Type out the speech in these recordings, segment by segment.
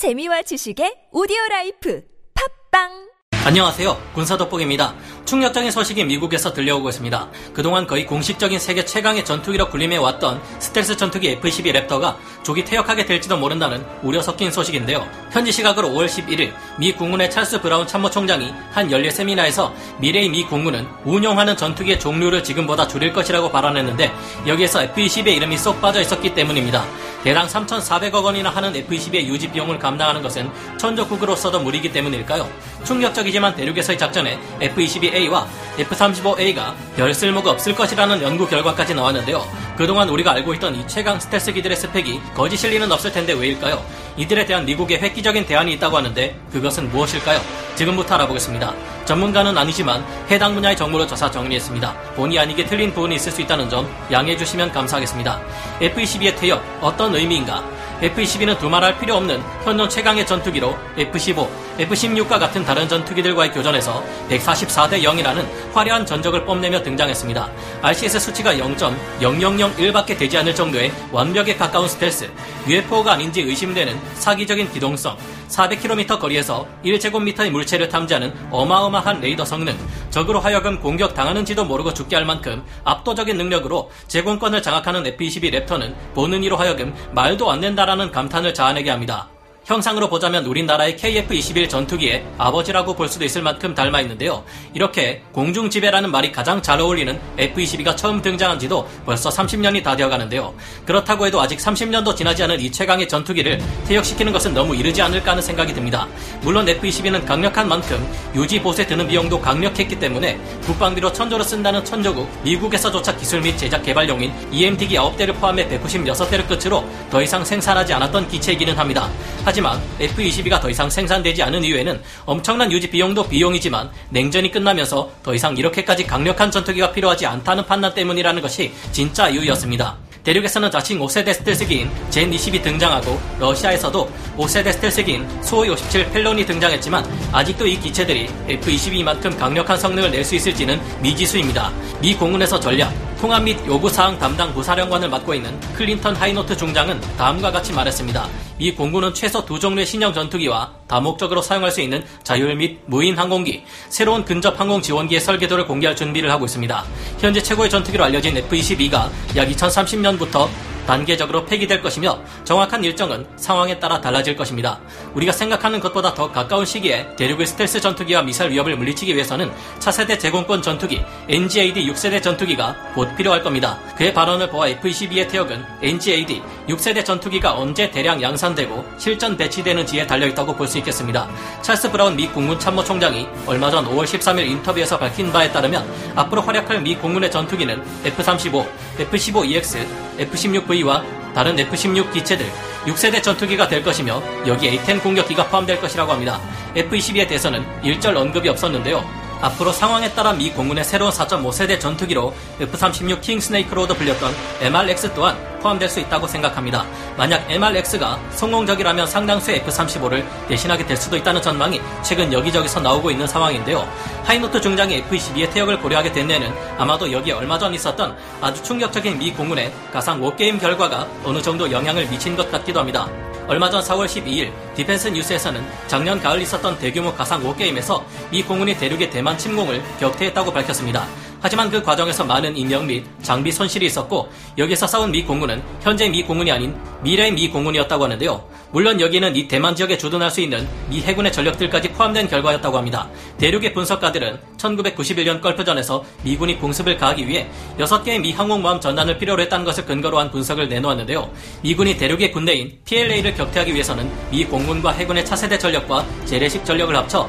재미와 지식의 오디오 라이프. 팟빵 안녕하세요. 군사돋보기입니다. 충격적인 소식이 미국에서 들려오고 있습니다. 그동안 거의 공식적인 세계 최강의 전투기로 군림해왔던 스텔스 전투기 F-12 랩터가 조기 퇴역하게 될지도 모른다는 우려 섞인 소식인데요. 현지 시각으로 5월 11일 미 공군의 찰스 브라운 참모총장이 한 연례 세미나에서 미래의 미 공군은 운용하는 전투기의 종류를 지금보다 줄일 것이라고 발언했는데 여기에서 F-22의 이름이 쏙 빠져 있었기 때문입니다. 대당 3,400억 원이나 하는 F-22의 유지 비용을 감당하는 것은 천적국으로서도 무리기 때문일까요? 충격적이지 만 대륙에서의 작전에 F-22A와 F-35A가 별 쓸모가 없을 것이라는 연구 결과까지 나왔는데요. 그동안 우리가 알고 있던 이 최강 스텔스기들의 스펙이 거짓일 리는 없을 텐데 왜일까요? 이들에 대한 미국의 획기적인 대안이 있다고 하는데 그것은 무엇일까요? 지금부터 알아보겠습니다. 전문가는 아니지만 해당 분야의 정보를 조사 정리했습니다. 본의 아니게 틀린 부분이 있을 수 있다는 점 양해해 주시면 감사하겠습니다. F-22의 퇴역 어떤 의미인가? F-22는 두말할 필요 없는 현존 최강의 전투기로 F-15, F-16과 같은 다른 전투기들과의 교전에서 144대 0이라는 화려한 전적을 뽐내며 등장했습니다. RCS 수치가 0.0001밖에 되지 않을 정도의 완벽에 가까운 스텔스, UFO가 아닌지 의심되는 사기적인 기동성, 400km 거리에서 1제곱미터의 물체를 탐지하는 어마어마한 레이더 성능, 적으로 하여금 공격당하는지도 모르고 죽게 할 만큼 압도적인 능력으로 제공권을 장악하는 F-22 랩터는 보는 이로 하여금 말도 안 된다라는 감탄을 자아내게 합니다. 형상으로 보자면 우리나라의 KF-21 전투기의 아버지라고 볼 수도 있을 만큼 닮아 있는데요. 이렇게 공중 지배라는 말이 가장 잘 어울리는 F-22가 처음 등장한 지도 벌써 30년이 다 되어 가는데요. 그렇다고 해도 아직 30년도 지나지 않은 이 최강의 전투기를 퇴역시키는 것은 너무 이르지 않을까 하는 생각이 듭니다. 물론 F-22는 강력한 만큼 유지 보수에 드는 비용도 강력했기 때문에 국방비로 천조를 쓴다는 천조국 미국에서조차 기술 및 제작 개발용인 EMD기 9대를 포함해 196대를 끝으로 더 이상 생산하지 않았던 기체이기는 합니다. 하지만 F-22가 더 이상 생산되지 않은 이유에는 엄청난 유지 비용도 비용이지만 냉전이 끝나면서 더 이상 이렇게까지 강력한 전투기가 필요하지 않다는 판단 때문이라는 것이 진짜 이유였습니다. 대륙에서는 자칭 5세대 스텔스기인 젠20이 등장하고 러시아에서도 5세대 스텔스기인 수호이 57 펠론이 등장했지만 아직도 이 기체들이 F-22만큼 강력한 성능을 낼 수 있을지는 미지수입니다. 미 공군에서 전략, 통합 및 요구사항 담당 부사령관을 맡고 있는 클린턴 하이노트 중장은 다음과 같이 말했습니다. 이 공군은 최소 두 종류의 신형 전투기와 다목적으로 사용할 수 있는 자율 및 무인 항공기, 새로운 근접 항공 지원기의 설계도를 공개할 준비를 하고 있습니다. 현재 최고의 전투기로 알려진 F-22가 약 2030년부터 단계적으로 폐기될 것이며 정확한 일정은 상황에 따라 달라질 것입니다. 우리가 생각하는 것보다 더 가까운 시기에 대륙의 스텔스 전투기와 미사일 위협을 물리치기 위해서는 차세대 제공권 전투기 NGAD 6세대 전투기가 곧 필요할 겁니다. 그의 발언을 보아 F-22의 태역은 NGAD 6세대 전투기가 언제 대량 양산되고 실전 배치되는지에 달려있다고 볼 수 있겠습니다. 찰스 브라운 미 국군 참모총장이 얼마 전 5월 13일 인터뷰에서 밝힌 바에 따르면 앞으로 활약할 미 공군의 전투기는 F-35, F-15EX, F-16V와 다른 F-16 기체들 6세대 전투기가 될 것이며 여기 A-10 공격기가 포함될 것이라고 합니다. F-22에 대해서는 일절 언급이 없었는데요. 앞으로 상황에 따라 미 공군의 새로운 4.5세대 전투기로 F-36 킹스네이크로도 불렸던 MRX 또한 포함될 수 있다고 생각합니다. 만약 MRX가 성공적이라면 상당수의 F-35를 대신하게 될 수도 있다는 전망이 최근 여기저기서 나오고 있는 상황인데요. 하이노트 중장이 F-22의 퇴역을 고려하게 된 데는 아마도 여기에 얼마 전 있었던 아주 충격적인 미 공군의 가상 워게임 결과가 어느 정도 영향을 미친 것 같기도 합니다. 얼마 전 4월 12일 디펜스 뉴스에서는 작년 가을 있었던 대규모 가상 워게임에서 미 공군이 대륙의 대만 침공을 격퇴했다고 밝혔습니다. 하지만 그 과정에서 많은 인명 및 장비 손실이 있었고 여기서 싸운 미 공군은 현재 미 공군이 아닌 미래의 미 공군이었다고 하는데요. 물론 여기는 이 대만 지역에 주둔할 수 있는 미 해군의 전력들까지 포함된 결과였다고 합니다. 대륙의 분석가들은 1991년 걸프전에서 미군이 공습을 가하기 위해 6개의 미 항공모함 전단을 필요로 했다는 것을 근거로 한 분석을 내놓았는데요. 미군이 대륙의 군대인 PLA를 격퇴하기 위해서는 미 공군과 해군의 차세대 전력과 재래식 전력을 합쳐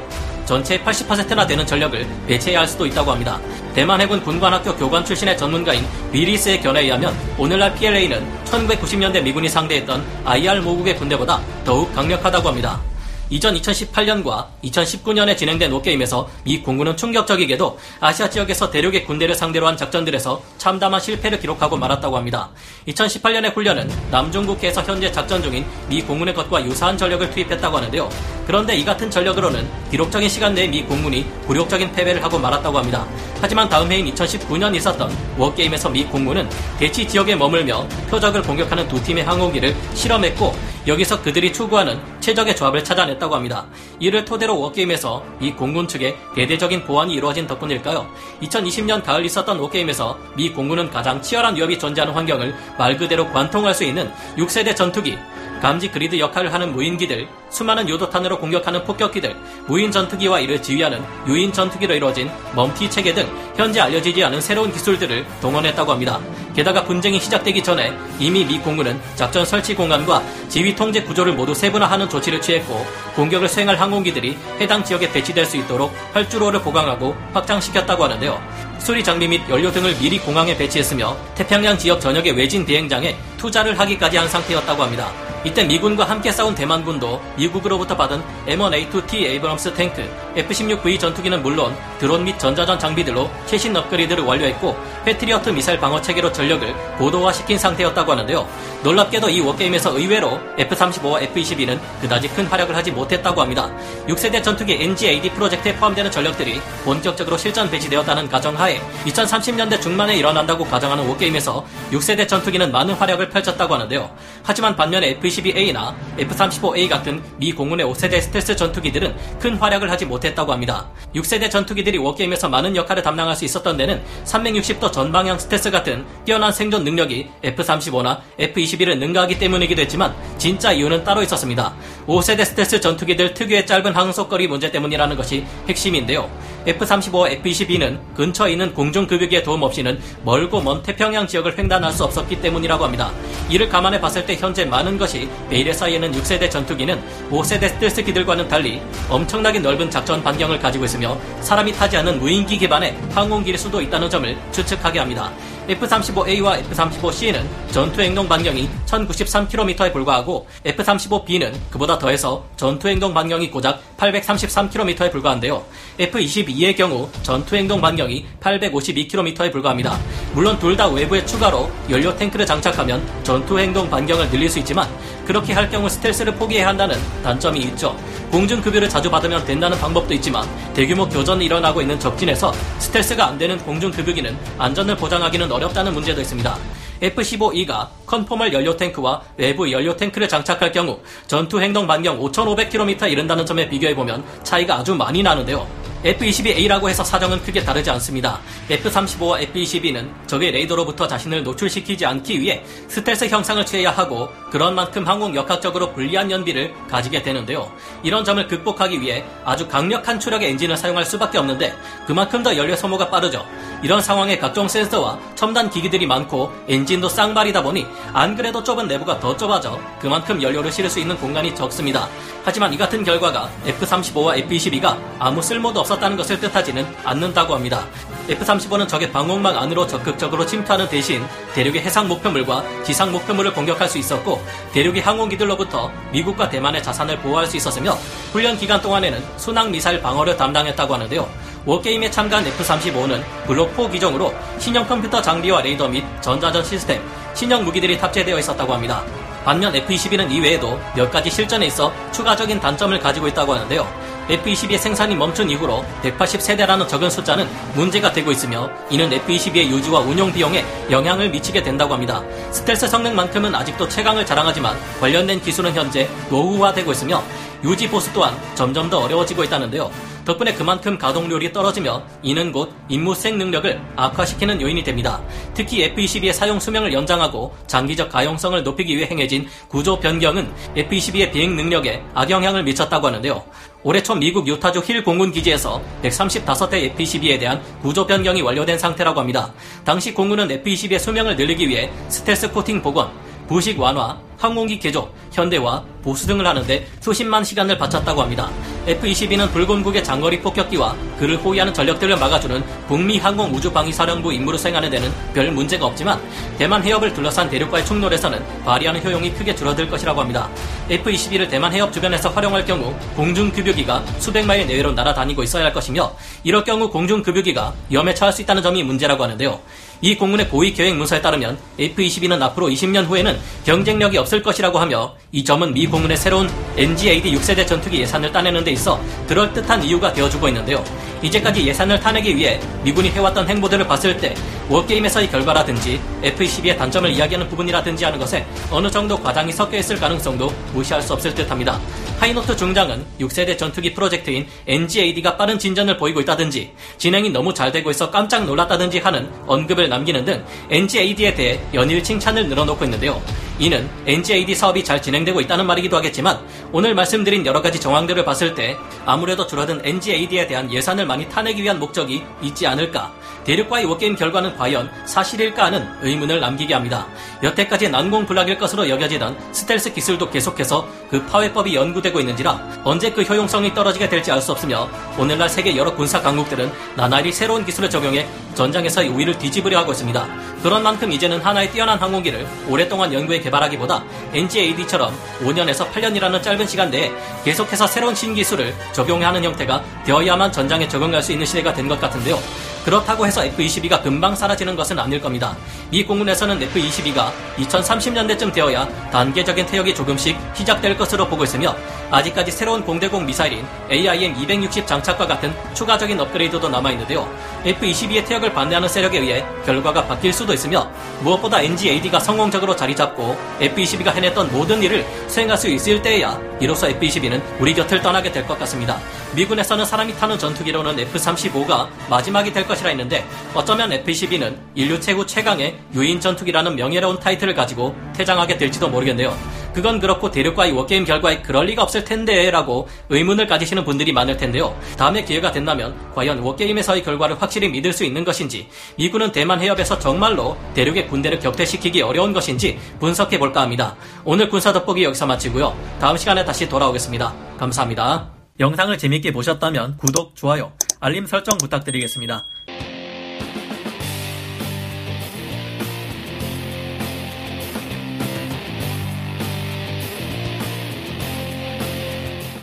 전체의 80%나 되는 전력을 배치해야 할 수도 있다고 합니다. 대만 해군 군관학교 교관 출신의 전문가인 위리스의 견해에 의하면 오늘날 PLA는 1990년대 미군이 상대했던 IR 모국의 군대보다 더욱 강력하다고 합니다. 이전 2018년과 2019년에 진행된 5게임에서 미 공군은 충격적이게도 아시아 지역에서 대륙의 군대를 상대로 한 작전들에서 참담한 실패를 기록하고 말았다고 합니다. 2018년의 훈련은 남중국해에서 현재 작전 중인 미 공군의 것과 유사한 전력을 투입했다고 하는데요. 그런데 이 같은 전력으로는 기록적인 시간 내에 미 공군이 굴욕적인 패배를 하고 말았다고 합니다. 하지만 다음 해인 2019년 있었던 워게임에서 미 공군은 대치 지역에 머물며 표적을 공격하는 두 팀의 항공기를 실험했고 여기서 그들이 추구하는 최적의 조합을 찾아냈다고 합니다. 이를 토대로 워게임에서 이 공군 측의 대대적인 보완이 이루어진 덕분일까요? 2020년 가을 있었던 워게임에서 미 공군은 가장 치열한 위협이 존재하는 환경을 말 그대로 관통할 수 있는 6세대 전투기, 감지 그리드 역할을 하는 무인기들, 수많은 요도탄으로 공격하는 폭격기들, 무인 전투기와 이를 지휘하는 유인 전투기로 이루어진 멈티 체계 등 현재 알려지지 않은 새로운 기술들을 동원했다고 합니다. 게다가 분쟁이 시작되기 전에 이미 미 공군은 작전 설치 공간과 지휘 통제 구조를 모두 세분화하는 조치를 취했고 공격을 수행할 항공기들이 해당 지역에 배치될 수 있도록 활주로를 보강하고 확장시켰다고 하는데요. 수리 장비 및 연료 등을 미리 공항에 배치했으며 태평양 지역 전역의 외진 비행장에 투자를 하기까지 한 상태였다고 합니다. 이때 미군과 함께 싸운 대만군도 미국으로부터 받은 M1A2T 에이브럼스 탱크, F-16V 전투기는 물론 드론 및 전자전 장비들로 최신 업그레이드를 완료했고 패트리어트 미사일 방어 체계로 전력을 고도화시킨 상태였다고 하는데요. 놀랍게도 이 워게임에서 의외로 F-35와 F-22는 그다지 큰 활약을 하지 못했다고 합니다. 6세대 전투기 NGAD 프로젝트에 포함되는 전력들이 본격적으로 실전 배치되었다는 가정하에 2030년대 중반에 일어난다고 가정하는 워게임에서 6세대 전투기는 많은 활약을 펼쳤다고 하는데요. 하지만 반면에 F-22A나 F-35A 같은 미 공군의 5세대 스텔스 전투기들은 큰 활약을 하지 못했다고 합니다. 6세대 전투기들이 워게임에서 많은 역할을 담당할 수 있었던 데는 360도 전방향 스텔스 같은 뛰어난 생존 능력이 F-35나 F-22를 능가하기 때문이기도 했지만 진짜 이유는 따로 있었습니다. 5세대 스텔스 전투기들 특유의 짧은 항속거리 문제 때문이라는 것이 핵심인데요. F-35와 F-22는 근처에 있는 공중급유기의 도움 없이는 멀고 먼 태평양 지역을 횡단할 수 없었기 때문이라고 합니다. 이를 감안해 봤을 때 현재 많은 것이 베일에 쌓여있는 6세대 전투기는 5세대 스텔스기들과는 달리 엄청나게 넓은 작전 반경을 가지고 있으며 사람이 타지 않는 무인기 기반의 항공기일 수도 있다는 점을 추측하게 합니다. F-35A와 F-35C는 전투 행동 반경이 1093km에 불과하고 F-35B는 그보다 더해서 전투 행동 반경이 고작 833km에 불과한데요. F-22 의 경우 전투 행동 반경이 852km에 불과합니다. 물론 둘 다 외부에 추가로 연료 탱크를 장착하면 전투 행동 반경을 늘릴 수 있지만 그렇게 할 경우 스텔스를 포기해야 한다는 단점이 있죠. 공중 급유를 자주 받으면 된다는 방법도 있지만 대규모 교전이 일어나고 있는 적진에서 스텔스가 안 되는 공중 급유기는 안전을 보장하기는 어렵다는 문제도 있습니다. F-15E가 컨포멀 연료 탱크와 외부 연료 탱크를 장착할 경우 전투 행동 반경 5,500km에 이른다는 점에 비교해보면 차이가 아주 많이 나는데요. F-22A라고 해서 사정은 크게 다르지 않습니다. F-35와 F-22는 적의 레이더로부터 자신을 노출시키지 않기 위해 스텔스 형상을 취해야 하고 그런 만큼 항공 역학적으로 불리한 연비를 가지게 되는데요. 이런 점을 극복하기 위해 아주 강력한 추력의 엔진을 사용할 수밖에 없는데 그만큼 더 연료 소모가 빠르죠. 이런 상황에 각종 센서와 첨단 기기들이 많고 엔진도 쌍발이다 보니 안 그래도 좁은 내부가 더 좁아져 그만큼 연료를 실을 수 있는 공간이 적습니다. 하지만 이 같은 결과가 F-35와 F-22가 아무 쓸모도 없 었다는 것을 뜻하지는 않는다고 합니다. F-35는 적의 방공망 안으로 적극적으로 침투하는 대신 대륙의 해상 목표물과 지상 목표물을 공격할 수 있었고 대륙의 항공기들로부터 미국과 대만의 자산을 보호할 수 있었으며 훈련 기간 동안에는 순항 미사일 방어를 담당했다고 하는데요. 워게임에 참가한 F-35는 블록 4 기종으로 신형 컴퓨터 장비와 레이더 및 전자전 시스템, 신형 무기들이 탑재되어 있었다고 합니다. 반면 F-22는 이외에도 몇 가지 실전에 있어 추가적인 단점을 가지고 있다고 하는데요. F-22의 생산이 멈춘 이후로 180세대라는 적은 숫자는 문제가 되고 있으며 이는 F-22의 유지와 운용 비용에 영향을 미치게 된다고 합니다. 스텔스 성능만큼은 아직도 최강을 자랑하지만 관련된 기술은 현재 노후화되고 있으며 유지 보수 또한 점점 더 어려워지고 있다는데요. 덕분에 그만큼 가동률이 떨어지며 이는 곧 임무 수행 능력을 악화시키는 요인이 됩니다. 특히 F-22의 사용 수명을 연장하고 장기적 가용성을 높이기 위해 행해진 구조 변경은 F-22의 비행 능력에 악영향을 미쳤다고 하는데요. 올해 초 미국 유타주 힐 공군 기지에서 135대 F-22에 대한 구조 변경이 완료된 상태라고 합니다. 당시 공군은 F-22의 수명을 늘리기 위해 스텔스 코팅 복원, 부식 완화, 항공기 개조, 현대화, 보수 등을 하는데 수십만 시간을 바쳤다고 합니다. F-22는 불곰국의 장거리 폭격기와 그를 호위하는 전력들을 막아주는 북미 항공 우주방위사령부 임무를 수행하는 데는 별 문제가 없지만 대만 해협을 둘러싼 대륙과의 충돌에서는 발휘하는 효용이 크게 줄어들 것이라고 합니다. F-22를 대만 해협 주변에서 활용할 경우 공중급유기가 수백 마일 내외로 날아다니고 있어야 할 것이며 이럴 경우 공중급유기가 위험에 처할 수 있다는 점이 문제라고 하는데요. 이 공군의 고위 계획 문서에 따르면 F-22는 앞으로 20년 후에는 경쟁력이 없을 것이라고 하며 이 점은 미 공군의 새로운 NGAD 6세대 전투기 예산을 따내는 데 있어 그럴듯한 이유가 되어주고 있는데요. 이제까지 예산을 타내기 위해 미군이 해왔던 행보들을 봤을 때 워게임에서의 결과라든지 F-22의 단점을 이야기하는 부분이라든지 하는 것에 어느 정도 과장이 섞여 있을 가능성도 무시할 수 없을 듯합니다. 하이노트 중장은 6세대 전투기 프로젝트인 NGAD가 빠른 진전을 보이고 있다든지 진행이 너무 잘 되고 있어 깜짝 놀랐다든지 하는 언급을 남기는 등 NGAD에 대해 연일 칭찬을 늘어놓고 있는데요. 이는 NGAD 사업이 잘 진행되고 있다는 말이기도 하겠지만 오늘 말씀드린 여러 가지 정황들을 봤을 때 아무래도 줄어든 NGAD에 대한 예산을 많이 타내기 위한 목적이 있지 않을까 대륙과의 워게임 결과는 과연 사실일까 하는 의문을 남기게 합니다. 여태까지 난공불락일 것으로 여겨지던 스텔스 기술도 계속해서 그 파괴법이 연구되고 있는지라 언제 그 효용성이 떨어지게 될지 알 수 없으며 오늘날 세계 여러 군사 강국들은 나날이 새로운 기술을 적용해 전장에서의 우위를 뒤집으려 하고 있습니다. 그런 만큼 이제는 하나의 뛰어난 항공기를 오랫동안 연구해 개발하기보다 NGAD처럼 5년에서 8년이라는 짧은 시간 내에 계속해서 새로운 신기술을 적용해 하는 형태가 되어야만 전장에 적응할 수 있는 시대가 된 것 같은데요. 그렇다고 해서 F-22가 금방 사라지는 것은 아닐 겁니다. 미 공군에서는 F-22가 2030년대쯤 되어야 단계적인 퇴역이 조금씩 시작될 것으로 보고 있으며 아직까지 새로운 공대공 미사일인 AIM-260 장착과 같은 추가적인 업그레이드도 남아있는데요. F-22의 퇴역을 반대하는 세력에 의해 결과가 바뀔 수도 있으며 무엇보다 NGAD가 성공적으로 자리 잡고 F-22가 해냈던 모든 일을 수행할 수 있을 때에야 이로써 F-22는 우리 곁을 떠나게 될 것 같습니다. 미군에서는 사람이 타는 전투기로는 F-35가 마지막이 될 것이라 했는데 어쩌면 F-22는 인류 최고 최강의 유인 전투기라는 명예로운 타이틀을 가지고 퇴장하게 될지도 모르겠네요. 그건 그렇고 대륙과의 워게임 결과에 그럴 리가 없을 텐데 라고 의문을 가지시는 분들이 많을 텐데요. 다음에 기회가 된다면 과연 워게임에서의 결과를 확실히 믿을 수 있는 것인지 미군은 대만 해협에서 정말로 대륙의 군대를 격퇴시키기 어려운 것인지 분석해 볼까 합니다. 오늘 군사 돋보기 여기서 마치고요. 다음 시간에 다시 돌아오겠습니다. 감사합니다. 영상을 재밌게 보셨다면 구독, 좋아요, 알림 설정 부탁드리겠습니다.